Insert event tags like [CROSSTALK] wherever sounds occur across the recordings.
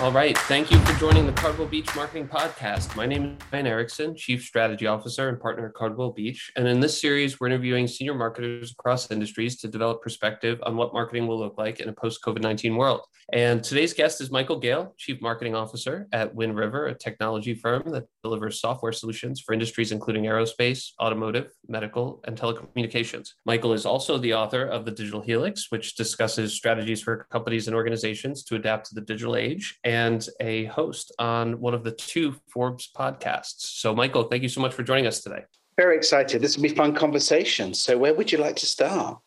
All right. Thank you for joining the Cardwell Beach Marketing Podcast. My name is Ryan Erickson, Chief Strategy Officer and partner at Cardwell Beach. And in this series, we're interviewing senior marketers across industries to develop perspective on what marketing will look like in a post COVID 19 world. And today's guest is Michael Gale, Chief Marketing Officer at Wind River, a technology firm that delivers software solutions for industries including aerospace, automotive, medical, and telecommunications. Michael is also the author of The Digital Helix, which discusses strategies for companies and organizations to adapt to the digital age, and a host on one of the two Forbes podcasts. So, Michael, thank you so much for joining us today. Very excited. This will be fun conversation. So, where would you like to start?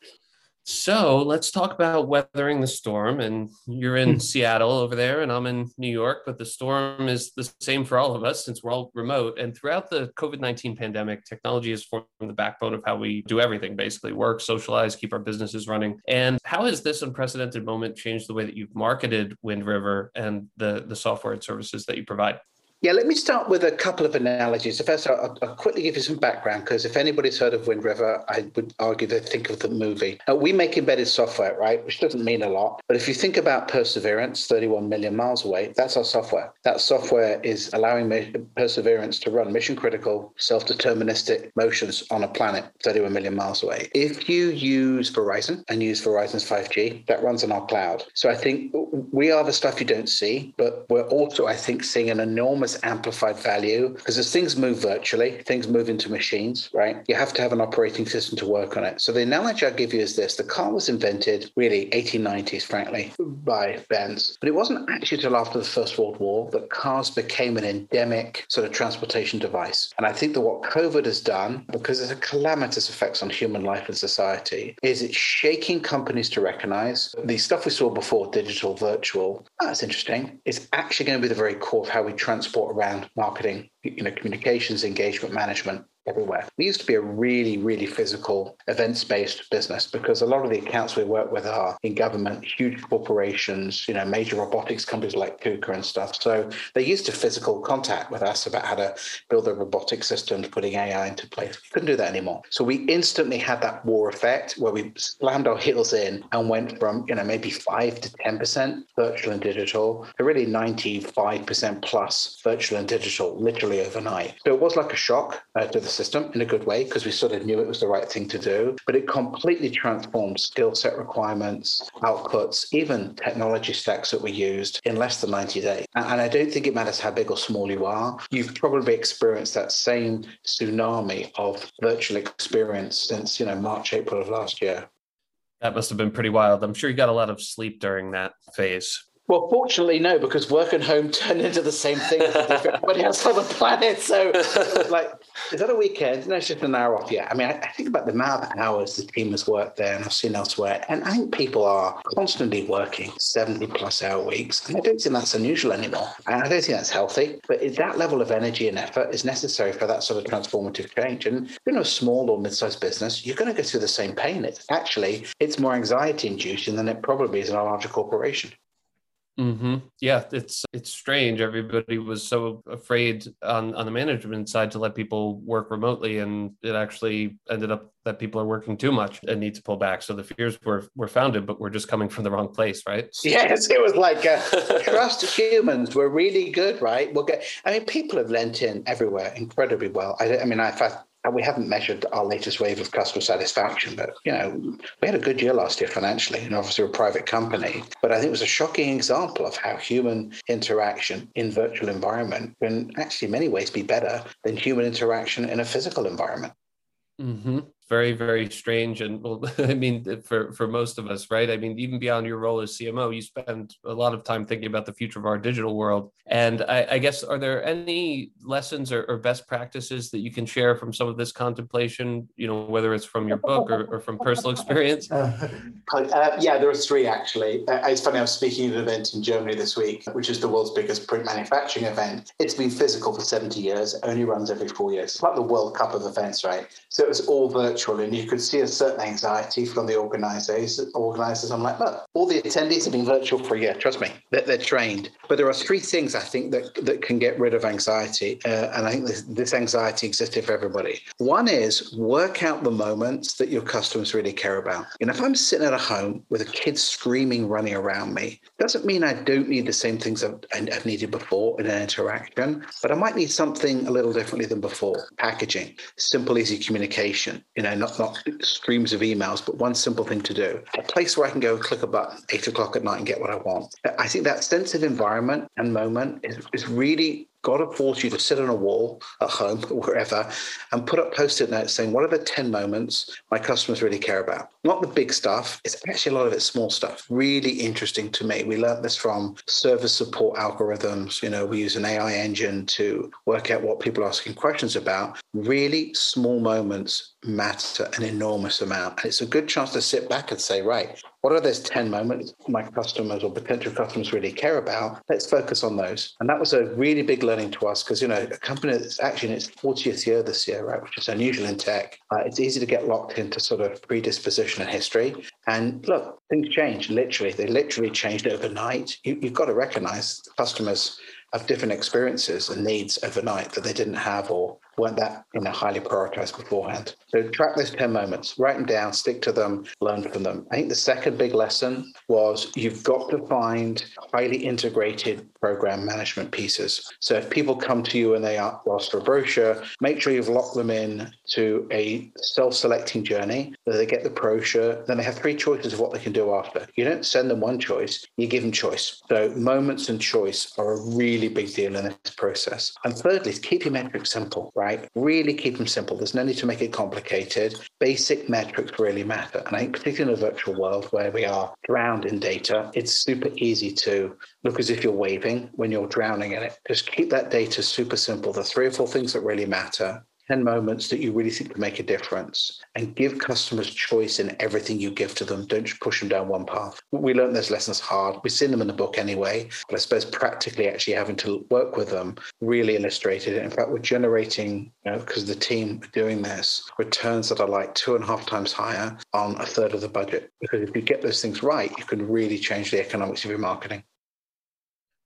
So let's talk about weathering the storm. And you're in hmm. Seattle over there, and I'm in New York, but the storm is the same for all of us since we're all remote. And throughout the COVID 19 pandemic, technology has formed the backbone of how we do everything basically work, socialize, keep our businesses running. And how has this unprecedented moment changed the way that you've marketed Wind River and the, the software and services that you provide? Yeah, let me start with a couple of analogies. First, I'll, I'll quickly give you some background because if anybody's heard of Wind River, I would argue they think of the movie. Uh, we make embedded software, right? Which doesn't mean a lot, but if you think about Perseverance, 31 million miles away, that's our software. That software is allowing Perseverance to run mission critical, self-deterministic motions on a planet 31 million miles away. If you use Verizon and use Verizon's 5G, that runs on our cloud. So I think we are the stuff you don't see, but we're also, I think, seeing an enormous amplified value because as things move virtually, things move into machines, right? You have to have an operating system to work on it. So the analogy I'll give you is this the car was invented really 1890s, frankly, by Benz. But it wasn't actually until after the First World War that cars became an endemic sort of transportation device. And I think that what COVID has done, because it's a calamitous effects on human life and society, is it's shaking companies to recognize the stuff we saw before, digital, virtual. Oh, that's interesting. It's actually going to be the very core of how we transport around marketing, you know, communications, engagement management, everywhere. We used to be a really, really physical events based business because a lot of the accounts we work with are in government, huge corporations, you know, major robotics companies like KUKA and stuff. So they're used to physical contact with us about how to build a robotic systems, putting AI into place. We couldn't do that anymore. So we instantly had that war effect where we slammed our heels in and went from, you know, maybe five to 10% virtual and digital to really 95% plus virtual and digital literally overnight. So it was like a shock uh, to the system in a good way because we sort of knew it was the right thing to do. But it completely transformed skill set requirements, outputs, even technology stacks that we used in less than 90 days. And I don't think it matters how big or small you are. You've probably experienced that same tsunami of virtual experience since, you know, March, April of last year. That must have been pretty wild. I'm sure you got a lot of sleep during that phase. Well, fortunately, no, because work and home [LAUGHS] turned into the same thing for everybody else on the planet. So, [LAUGHS] like, is that a weekend? No, it's just an hour off. Yeah. I mean, I, I, think about the amount of hours the team has worked there and I've seen elsewhere. And I think people are constantly working 70 plus hour weeks. And I don't think that's unusual anymore. And I don't think that's healthy. But is that level of energy and effort is necessary for that sort of transformative change. And you know, a small or mid sized business, you're going to go through the same pain. It's actually, it's more anxiety inducing than it probably is in a larger corporation. Mm-hmm. Yeah, it's it's strange. Everybody was so afraid on on the management side to let people work remotely, and it actually ended up that people are working too much and need to pull back. So the fears were were founded, but we're just coming from the wrong place, right? Yes, it was like uh, [LAUGHS] trust humans. We're really good, right? We'll get. I mean, people have lent in everywhere incredibly well. I, I mean, I've had and we haven't measured our latest wave of customer satisfaction, but you know, we had a good year last year financially, and obviously we're a private company. But I think it was a shocking example of how human interaction in virtual environment can actually in many ways be better than human interaction in a physical environment. Mm-hmm very very strange and well [LAUGHS] i mean for for most of us right? I mean even beyond your role as cmo you spend a lot of time thinking about the future of our digital world. And i, I guess are there any lessons or, or, best practices that you can share from some of this contemplation you know whether it's from your book or, or from personal experience? Uh, [LAUGHS] uh, yeah there are three actually. Uh, it's funny i was speaking at an event in germany this week which is the world's biggest print manufacturing event. It's been physical for 70 years only runs every four years. It's like the world cup of events right? So it was all virtual virtual, and you could see a certain anxiety from the organizers. Organizers, I'm like, look, all the attendees have been virtual for a year. Trust me, they're, they're trained. But there are three things I think that that can get rid of anxiety, uh, and I think this, this anxiety existed for everybody. One is work out the moments that your customers really care about. And if I'm sitting at a home with a kid screaming, running around me, doesn't mean I don't need the same things I've, I've needed before in an interaction, but I might need something a little differently than before. Packaging, simple, easy communication. You know, not not streams of emails, but one simple thing to do. A place where I can go click a button eight o'clock at night and get what I want. I think that sense of environment and moment is, is really got to force you to sit on a wall at home, or [LAUGHS] wherever, and put up post-it notes saying, what are the 10 moments my customers really care about? Not the big stuff. It's actually a lot of it's small stuff. Really interesting to me. We learned this from service support algorithms. You know, we use an AI engine to work out what people are asking questions about. Really small moments matter an enormous amount. And it's a good chance to sit back and say, right, what are those 10 moments my customers or potential customers really care about? Let's focus on those. And that was a really big learning to us because, you know, a company that's actually in its 40th year this year, right, which is unusual in tech, uh, it's easy to get locked into sort of predisposition history. And look, things change literally. They literally changed overnight. You, you've got to recognize customers have different experiences and needs overnight that they didn't have or weren't that you know highly prioritized beforehand. So track those 10 moments, write them down, stick to them, learn from them. I think the second big lesson was you've got to find highly integrated program management pieces. So if people come to you and they ask for a brochure, make sure you've locked them in to a self-selecting journey that they get the brochure, then they have three choices of what they can do after. You don't send them one choice, you give them choice. So moments and choice are a really big deal in this process. And thirdly, keep your metrics simple, right? Really keep them simple. There's no need to make it complicated. Basic metrics really matter. And I think, particularly in a virtual world where we are drowned in data, it's super easy to look as if you're waving when you're drowning in it. Just keep that data super simple. The three or four things that really matter 10 moments that you really think can make a difference and give customers choice in everything you give to them. Don't just push them down one path. We learned those lessons hard. We've seen them in the book anyway, but I suppose practically actually having to work with them really illustrated it. In fact, we're generating, you know, because the team doing this, returns that are like two and a half times higher on a third of the budget. Because if you get those things right, you can really change the economics of your marketing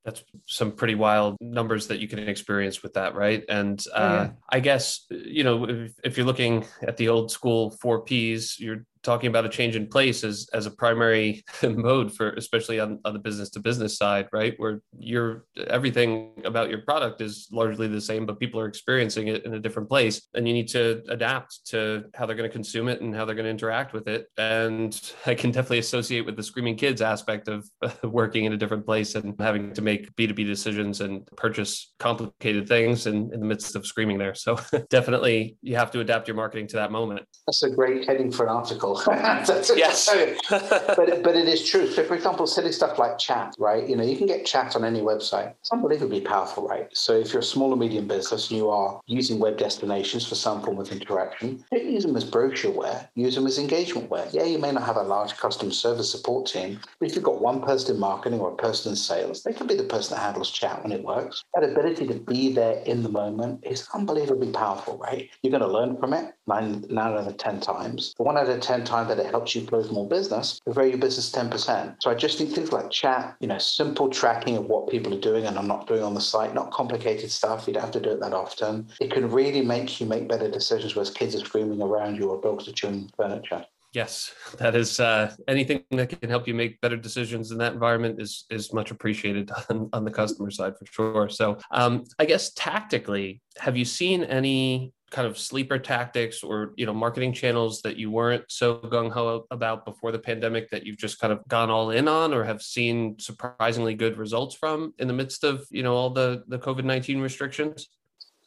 that's some pretty wild numbers that you can experience with that right and uh, oh, yeah. i guess you know if, if, you're looking at the old school four p's you're talking about a change in place as as a primary [LAUGHS] mode for especially on, on the business to business side right? Where you're everything about your product is largely the same but people are experiencing it in a different place. And you need to adapt to how they're going to consume it and how they're going to interact with it. And [LAUGHS] i can definitely associate with the screaming kids aspect of [LAUGHS] working in a different place and having to make b2b decisions and purchase complicated things in, in the midst of screaming there. So definitely you have to adapt your marketing to that moment. That's a great heading for an article [LAUGHS] yes. [LAUGHS] but, but it is true. So, for example, silly stuff like chat, right? You know, you can get chat on any website. It's unbelievably powerful, right? So, if you're a small or medium business and you are using web destinations for some form of interaction, don't use them as brochureware, use them as engagementware. Yeah, you may not have a large customer service support team, but if you've got one person in marketing or a person in sales, they can be the person that handles chat when it works. That ability to be there in the moment is unbelievably powerful, right? You're going to learn from it nine, nine out of 10 times. One out of 10 time that it helps you close more business, you grow your business 10%. So I just think things like chat, you know, simple tracking of what people are doing and I'm not doing on the site, not complicated stuff. You don't have to do it that often. It can really make you make better decisions whereas kids are screaming around you or dogs are chewing furniture. Yes, [LAUGHS] that is uh, anything that can help you make better decisions in that environment is is much appreciated [LAUGHS] on, on the customer side for sure. So, um, I guess tactically, have you seen any kind of sleeper tactics or you know marketing channels that you weren't so gung ho about before the pandemic that you've just kind of gone all in on or have seen surprisingly good results from in the midst of you know all the the COVID nineteen restrictions?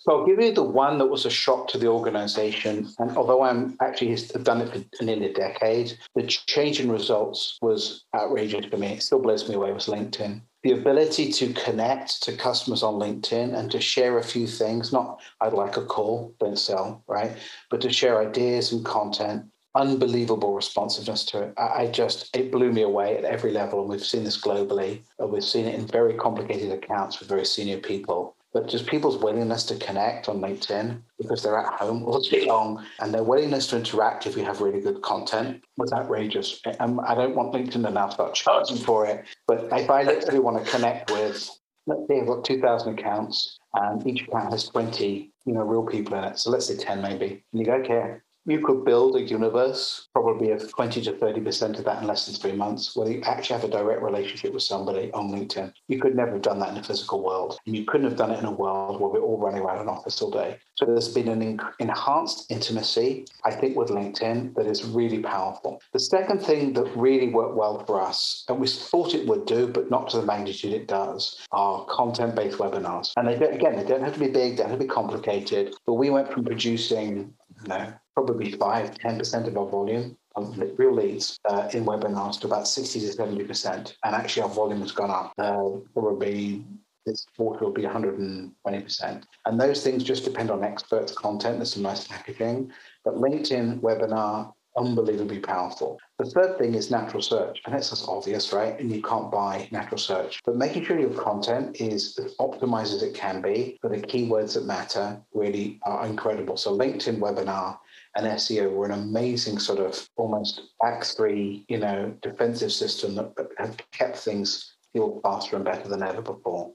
So I'll give you the one that was a shock to the organization. And although I'm actually have done it for nearly a decade, the change in results was outrageous for me. It still blows me away was LinkedIn the ability to connect to customers on LinkedIn and to share a few things, not I'd like a call, don't sell, right? But to share ideas and content, unbelievable responsiveness to it. I just, it blew me away at every level. And we've seen this globally. We've seen it in very complicated accounts with very senior people. But just people's willingness to connect on LinkedIn because they're at home all day long and their willingness to interact if you have really good content was outrageous. And I don't want LinkedIn to now start charging for it, but if I literally want to connect with, let's say I've got 2,000 accounts and each account has 20, you know, real people in it. So let's say 10 maybe. And you go, okay, you could build a universe, probably of 20 to 30% of that in less than three months, where you actually have a direct relationship with somebody on LinkedIn. You could never have done that in a physical world. And you couldn't have done it in a world where we're all running around an office all day. So there's been an enhanced intimacy, I think, with LinkedIn that is really powerful. The second thing that really worked well for us, and we thought it would do, but not to the magnitude it does, are content based webinars. And they again, they don't have to be big, they don't have to be complicated, but we went from producing, know, probably 5 10% of our volume of real leads uh, in webinars to about 60 to 70%. And actually, our volume has gone up uh, probably this quarter will be 120%. And those things just depend on experts' content. There's some nice packaging. But LinkedIn webinar, unbelievably powerful. The third thing is natural search. And it's just obvious, right? And you can't buy natural search. But making sure your content is as optimized as it can be for the keywords that matter really are incredible. So LinkedIn webinar and SEO were an amazing sort of almost back three, you know, defensive system that, have kept things feel faster and better than ever before.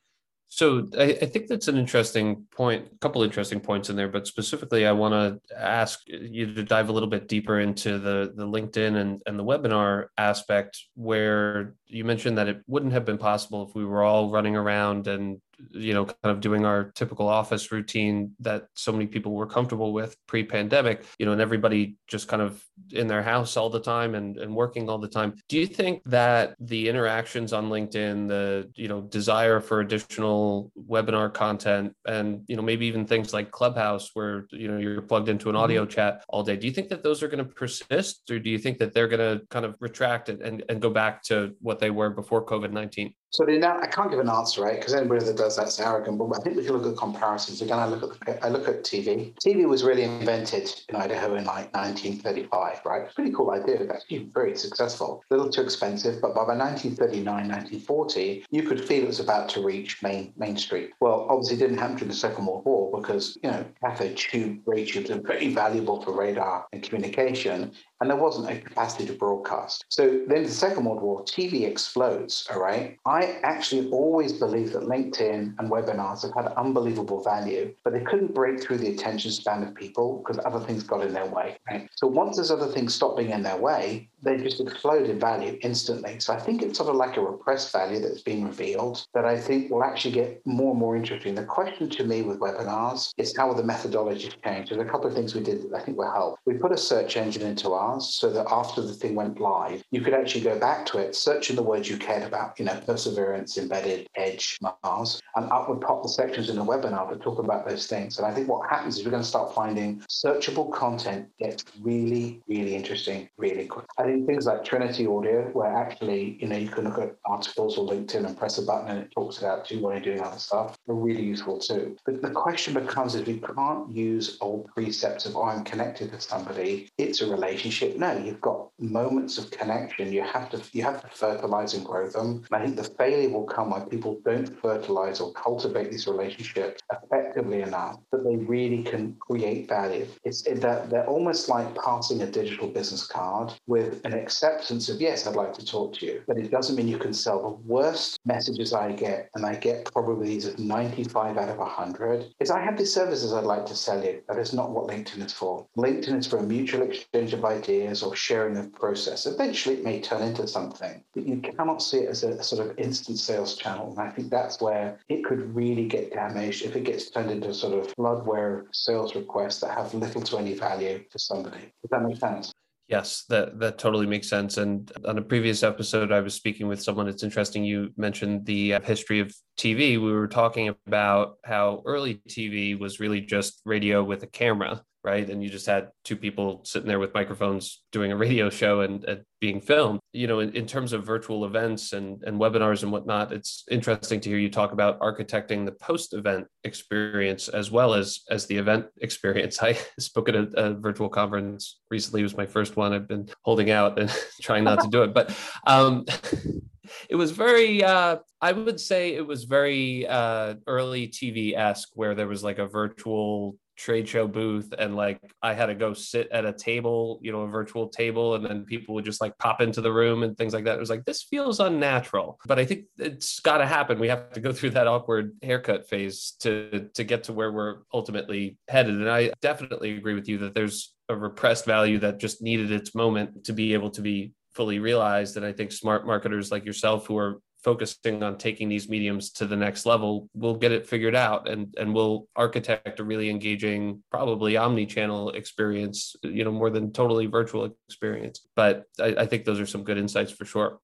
So I, I, think that's an interesting point, a couple interesting points in there, but specifically I want to ask you to dive a little bit deeper into the the LinkedIn and, and the webinar aspect where you mentioned that it wouldn't have been possible if we were all running around and you know, kind of doing our typical office routine that so many people were comfortable with pre pandemic, you know, and everybody just kind of in their house all the time and, and working all the time. Do you think that the interactions on LinkedIn, the, you know, desire for additional webinar content and, you know, maybe even things like Clubhouse where, you know, you're plugged into an mm-hmm. audio chat all day, do you think that those are going to persist or do you think that they're going to kind of retract it and, and go back to what they were before COVID 19? So now I can't give an answer, right? Because anybody that does that's arrogant. But I think we can look at comparisons. Again, I look at I look at TV. TV was really invented in Idaho in like 1935, right? Pretty cool idea. It's actually very successful. A little too expensive, but by 1939, 1940, you could feel it was about to reach Main Main Street. Well, obviously, it didn't happen during the Second World War because you know cathode tube ray tubes are very valuable for radar and communication and there wasn't a capacity to broadcast. So then the Second World War, TV explodes, all right? I actually always believed that LinkedIn and webinars have had unbelievable value, but they couldn't break through the attention span of people because other things got in their way, right? So once those other things stop being in their way, they just explode in value instantly. So I think it's sort of like a repressed value that's been revealed that I think will actually get more and more interesting. The question to me with webinars is how will the methodology change? There's a couple of things we did that I think will help. We put a search engine into ours so that after the thing went live, you could actually go back to it, search in the words you cared about, you know, perseverance, embedded, edge, Mars, and up would pop the sections in the webinar that talk about those things. And I think what happens is we're going to start finding searchable content gets really, really interesting really quick. I think things like Trinity Audio, where actually, you know, you can look at articles or LinkedIn and press a button and it talks it out to you while you're doing other stuff, are really useful too. But the question becomes is we can't use old precepts of, oh, I'm connected to somebody, it's a relationship no you've got moments of connection you have to you have to fertilize and grow them and i think the failure will come when people don't fertilize or cultivate these relationships effectively enough that they really can create value. It's that they're almost like passing a digital business card with an acceptance of yes i'd like to talk to you. But it doesn't mean you can sell. The worst messages i get and i get probably these at 95 out of 100 is i have these services i'd like to sell you that is not what linkedin is for. Linkedin is for a mutual exchange of ideas or sharing of process. Eventually, it may turn into something, but you cannot see it as a sort of instant sales channel. And I think that's where it could really get damaged if it gets turned into sort of floodware sales requests that have little to any value for somebody. Does that make sense? Yes, that that totally makes sense. And on a previous episode, I was speaking with someone. It's interesting. You mentioned the uh, history of TV. We were talking about how early TV was really just radio with a camera, right? And you just had two people sitting there with microphones doing a radio show and, being filmed. You know, in, in, terms of virtual events and, and webinars and whatnot, it's interesting to hear you talk about architecting the post-event experience as well as as the event [LAUGHS] experience. I spoke at a, a virtual conference recently. It was my first one. I've been holding out and [LAUGHS] trying not to do it, but um, [LAUGHS] it was very uh, i would say it was very uh, early tv-esque where there was like a virtual trade show booth and like I had to go sit at a table, you know, a virtual table, and then people would just like pop into the room and things like that. It was like, this feels unnatural. But I think it's gotta happen. We have to go through that awkward haircut phase to to get to where we're ultimately headed. And I definitely agree with you that there's a repressed value that just needed its moment to be able to be fully realized. And I think smart marketers like yourself who are focusing on taking these mediums to the next level, we'll get it figured out and and we'll architect a really engaging, probably omni-channel experience, you know, more than totally virtual experience. But I, I think those are some good insights for sure.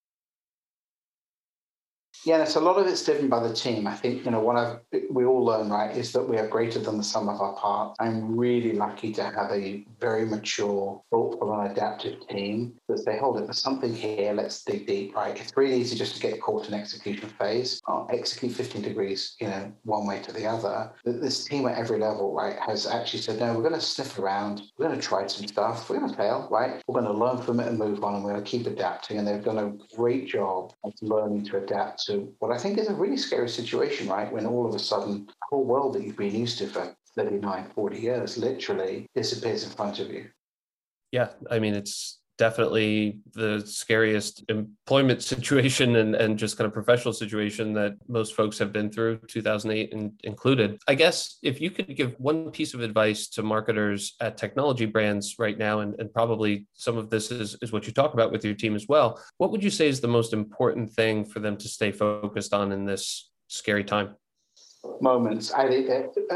Yeah, so a lot of it's driven by the team. I think, you know, what I've, we all learn, right, is that we are greater than the sum of our parts. I'm really lucky to have a very mature, thoughtful, and adaptive team that say, hold it, there's something here, let's dig deep, right? It's really easy just to get caught in execution phase, I'll execute 15 degrees, you know, one way to the other. This team at every level, right, has actually said, no, we're going to sniff around, we're going to try some stuff, we're going to fail, right? We're going to learn from it and move on, and we're going to keep adapting. And they've done a great job of learning to adapt to what I think is a really scary situation, right? When all of a sudden, the whole world that you've been used to for 39, 40 years literally disappears in front of you. Yeah. I mean, it's definitely the scariest employment [LAUGHS] situation and, and just kind of professional situation that most folks have been through 2008 and included. I guess if you could give one piece of advice to marketers at technology brands right now and, and probably some of this is, is what you talk about with your team as well what would you say is the most important thing for them to stay focused on in this scary time moments. I think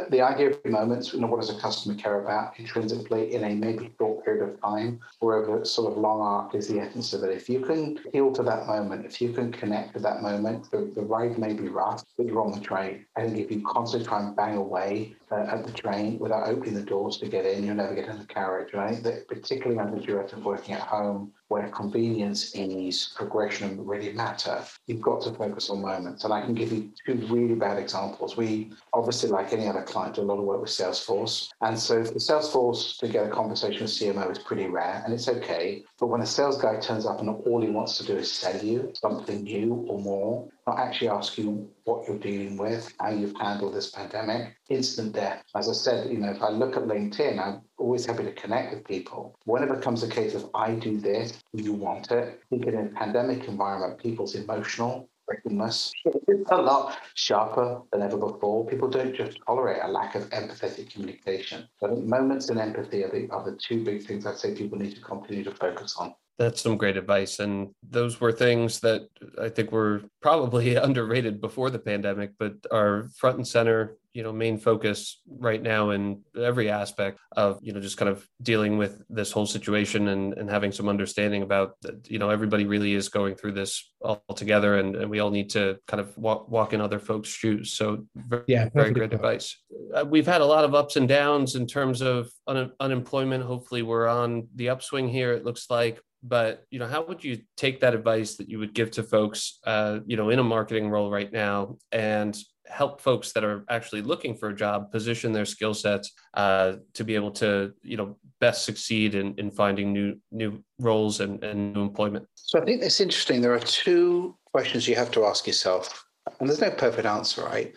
the idea of moments, you know, what does a customer care about intrinsically in a maybe short period of time, wherever sort of long arc is the essence of it. If you can heal to that moment, if you can connect to that moment, the, the ride may be rough, but you're on the train. I think if you constantly try and bang away uh, at the train without opening the doors to get in, you'll never get in the carriage, right? That, particularly under the duress of working at home, where convenience, ease, progression really matter, you've got to focus on moments. And I can give you two really bad examples. We obviously, like any other client, do a lot of work with Salesforce. And so for Salesforce to get a conversation with CMO is pretty rare and it's okay. But when a sales guy turns up and all he wants to do is sell you something new or more, not actually ask you what you're dealing with, how you've handled this pandemic, instant death. As I said, you know, if I look at LinkedIn, I'm always happy to connect with people. When it becomes a case of I do this, you want it, I think in a pandemic environment, people's emotional recklessness is a lot sharper than ever before. People don't just tolerate a lack of empathetic communication. I think moments and empathy are the, are the two big things I'd say people need to continue to focus on. That's some great advice. And those were things that I think were probably [LAUGHS] underrated before the pandemic, but are front and center, you know, main focus right now in every aspect of, you know, just kind of dealing with this whole situation and, and having some understanding about, that, you know, everybody really is going through this all together and, and we all need to kind of walk, walk in other folks' shoes. So very, yeah, very great advice. Uh, we've had a lot of ups and downs in terms of un- unemployment. Hopefully we're on the upswing here. It looks like, but you know how would you take that advice that you would give to folks uh, you know in a marketing role right now and help folks that are actually looking for a job position their skill sets uh, to be able to you know best succeed in, in finding new new roles and, and new employment? So i think it's interesting. There are two questions you have to ask yourself and there's no perfect answer right?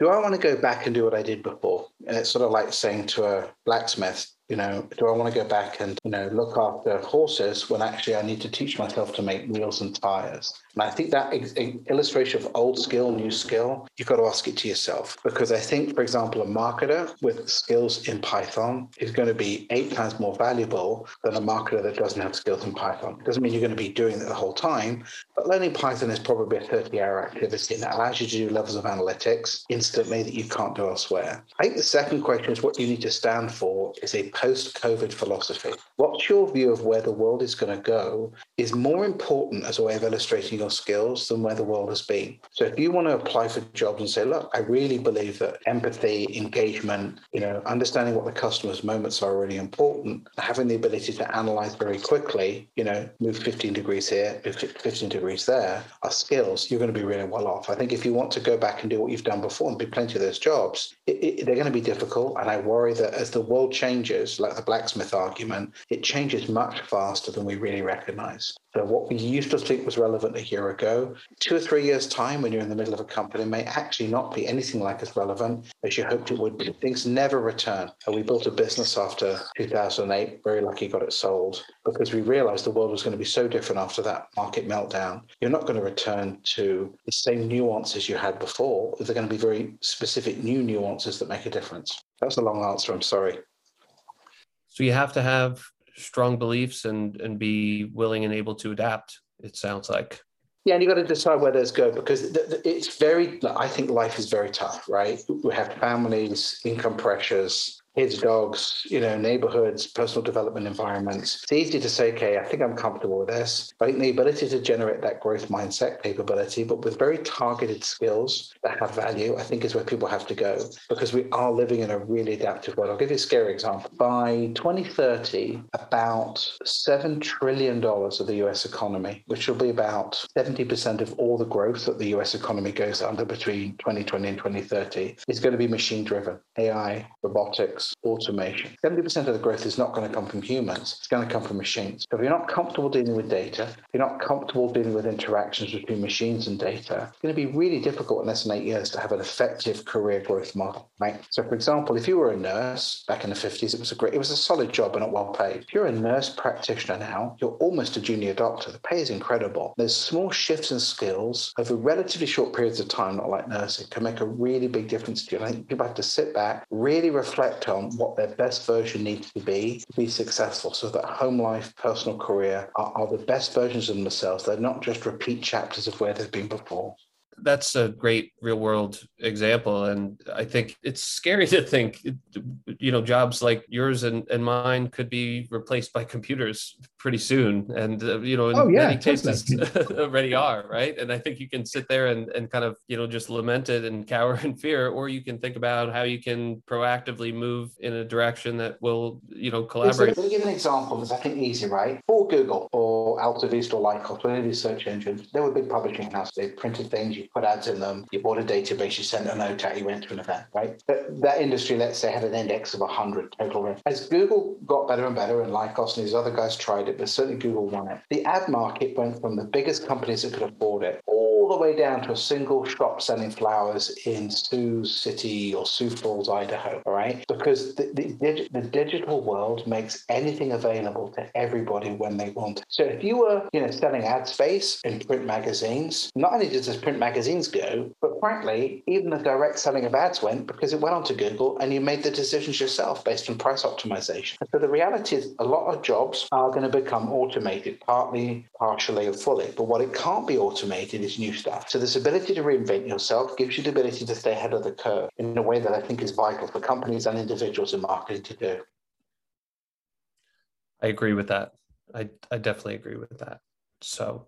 Do i want to go back and do what i did before? And it's sort of like saying to a blacksmith you know, do I want to go back and, you know, look after horses when actually I need to teach myself to make wheels and tires? And I think that illustration of old skill, new skill, you've got to ask it to yourself. Because I think, for example, a marketer with skills in Python is going to be eight times more valuable than a marketer that doesn't have skills in Python. It doesn't mean you're going to be doing it the whole time, but learning Python is probably a 30 hour activity and that allows you to do levels of analytics instantly that you can't do elsewhere. I think the second question is what you need to stand for is a post COVID philosophy. What's your view of where the world is going to go is more important as a way of illustrating your skills than where the world has been. So if you want to apply for jobs and say, look, I really believe that empathy, engagement, you know, understanding what the customer's moments are really important, having the ability to analyze very quickly, you know, move 15 degrees here, 15 degrees there, are skills, you're going to be really well off. I think if you want to go back and do what you've done before and be plenty of those jobs, it, it, they're going to be difficult. And I worry that as the world changes, like the blacksmith argument, it changes much faster than we really recognize. So what we used to think was relevant a year ago, two or three years' time when you're in the middle of a company may actually not be anything like as relevant as you hoped it would be. Things never return. And we built a business after 2008, very lucky got it sold because we realized the world was going to be so different after that market meltdown. You're not going to return to the same nuances you had before. They're going to be very specific new nuances that make a difference. That's a long answer. I'm sorry. So you have to have strong beliefs and and be willing and able to adapt. It sounds like. Yeah, and you got to decide where those go because it's very. I think life is very tough, right? We have families, income pressures, kids, dogs, you know, neighborhoods, personal development environments. It's easy to say, okay, I think I'm comfortable with this. I think the ability to generate that growth mindset capability, but with very targeted skills that have value, I think is where people have to go because we are living in a really adaptive world. I'll give you a scary example. By 2030, about $7 trillion of the US economy, which will be about 70% of all the growth that the US economy goes under between 2020 and 2030, is going to be machine driven, AI, robotics, automation. 70% of the growth is not going to come from humans, it's going to come from machines. So if you're not comfortable dealing with data, if you're not comfortable dealing with interactions between machines and data, it's going to be really difficult in less than eight years to have an effective career growth model, right? So for example, if you were a nurse back in the 50s, it was a great, it was a solid job but not well paid. If you're a nurse practitioner now, you're almost a junior doctor. The pay is incredible. There's small shifts in skills over relatively short periods of time, not like nursing, can make a really big difference to you. And I think people have to sit back, really reflect on on what their best version needs to be to be successful so that home life, personal career are, are the best versions of themselves. They're not just repeat chapters of where they've been before that's a great real world example. And i think it's scary to think you know jobs like yours and, and mine could be replaced by computers pretty soon. And uh, you know in oh, yeah, many cases [LAUGHS] already are right? And i think you can sit there and, and kind of you know just lament it and cower in fear or you can think about how you can proactively move in a direction that will you know collaborate let me give an example that's i think easy right? For google or altavista or lycos one of these search engines they were big publishing house they printed things. You put ads in them, you bought a database, you sent a note out, you went to an event, right? But that industry, let's say, had an index of 100 total. As Google got better and better, and Lycos and these other guys tried it, but certainly Google won it, the ad market went from the biggest companies that could afford it all the way down to a single shop selling flowers in Sioux City or Sioux Falls, Idaho, all right? Because the, the, the digital world makes anything available to everybody when they want. So if you were, you know, selling ad space in print magazines, not only does this print magazines go. But frankly, even the direct selling of ads went because it went onto Google and you made the decisions yourself based on price optimization. So the reality is a lot of jobs are going to become automated, partly, partially, or fully. But what it can't be automated is new stuff. So this ability to reinvent yourself gives you the ability to stay ahead of the curve in a way that I think is vital for companies and individuals in marketing to do. I agree with that. I, I definitely agree with that. So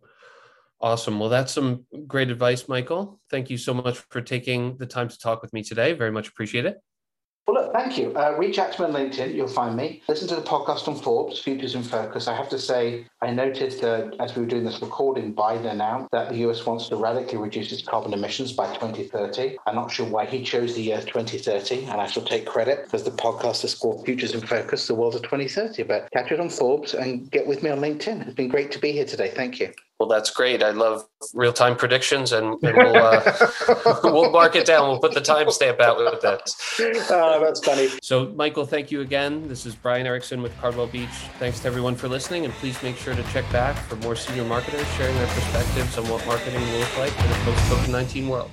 Awesome. Well, that's some great advice, Michael. Thank you so much for taking the time to talk with me today. Very much appreciate it. Well, look, thank you. Uh, reach out to me on LinkedIn. You'll find me. Listen to the podcast on Forbes, Futures in Focus. I have to say, I noticed as we were doing this recording, Biden announced that the US wants to radically reduce its carbon emissions by 2030. I'm not sure why he chose the year 2030, and I shall take credit because the podcast is called Futures in Focus, the world of 2030. But catch it on Forbes and get with me on LinkedIn. It's been great to be here today. Thank you. Well, that's great. I love real time predictions, and, and we'll uh, [LAUGHS] we'll mark it down. We'll put the timestamp out with that. Oh, that's funny. So, Michael, thank you again. This is Brian Erickson with Cardwell Beach. Thanks to everyone for listening, and please make sure to check back for more senior marketers sharing their perspectives on what marketing will look like in a post COVID nineteen world.